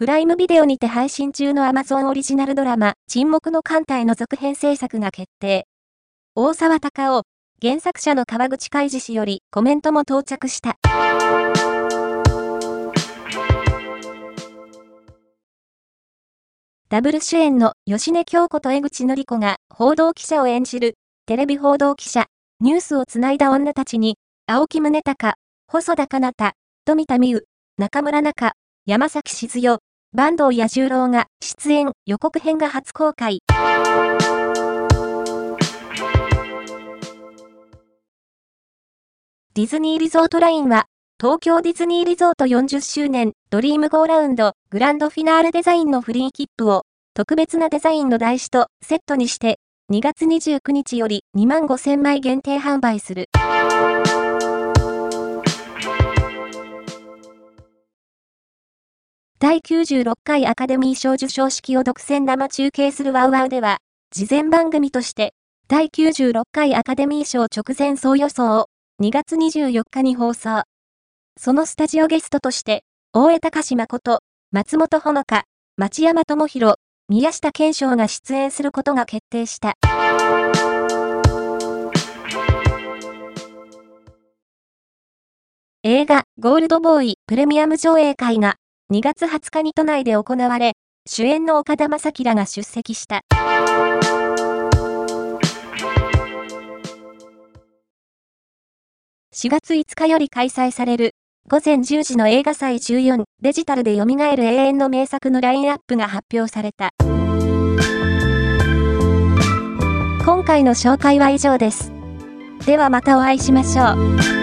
プライムビデオにて配信中の Amazon オリジナルドラマ、沈黙の艦隊の続編制作が決定。大沢隆夫、原作者の川口海二氏よりコメントも到着した。ダブル主演の吉根京子と江口のり子が報道記者を演じるテレビ報道記者、ニュースをつないだ女たちに、青木宗隆、細田かなた、富田美優、中村中、山崎静代、坂東彌十郎が出演予告編が初公開。ディズニーリゾートラインは、東京ディズニーリゾート40周年ドリームゴーラウンドグランドフィナーレデザインのフリー切符を特別なデザインの台紙とセットにして2月29日より2万5000枚限定販売する。第96回アカデミー賞授賞式を独占生中継するワウワウでは、事前番組として、第96回アカデミー賞直前総予想を2月24日に放送。そのスタジオゲストとして、大江隆誠、松本穂香、町山智博、宮下健翔が出演することが決定した。映画、ゴールドボーイプレミアム上映会が2月20日に都内で行われ、主演の岡田将生らが出席した。4月5日より開催される午前10時の映画祭14デジタルで蘇る永遠の名作のラインアップが発表された。今回の紹介は以上です。ではまたお会いしましょう。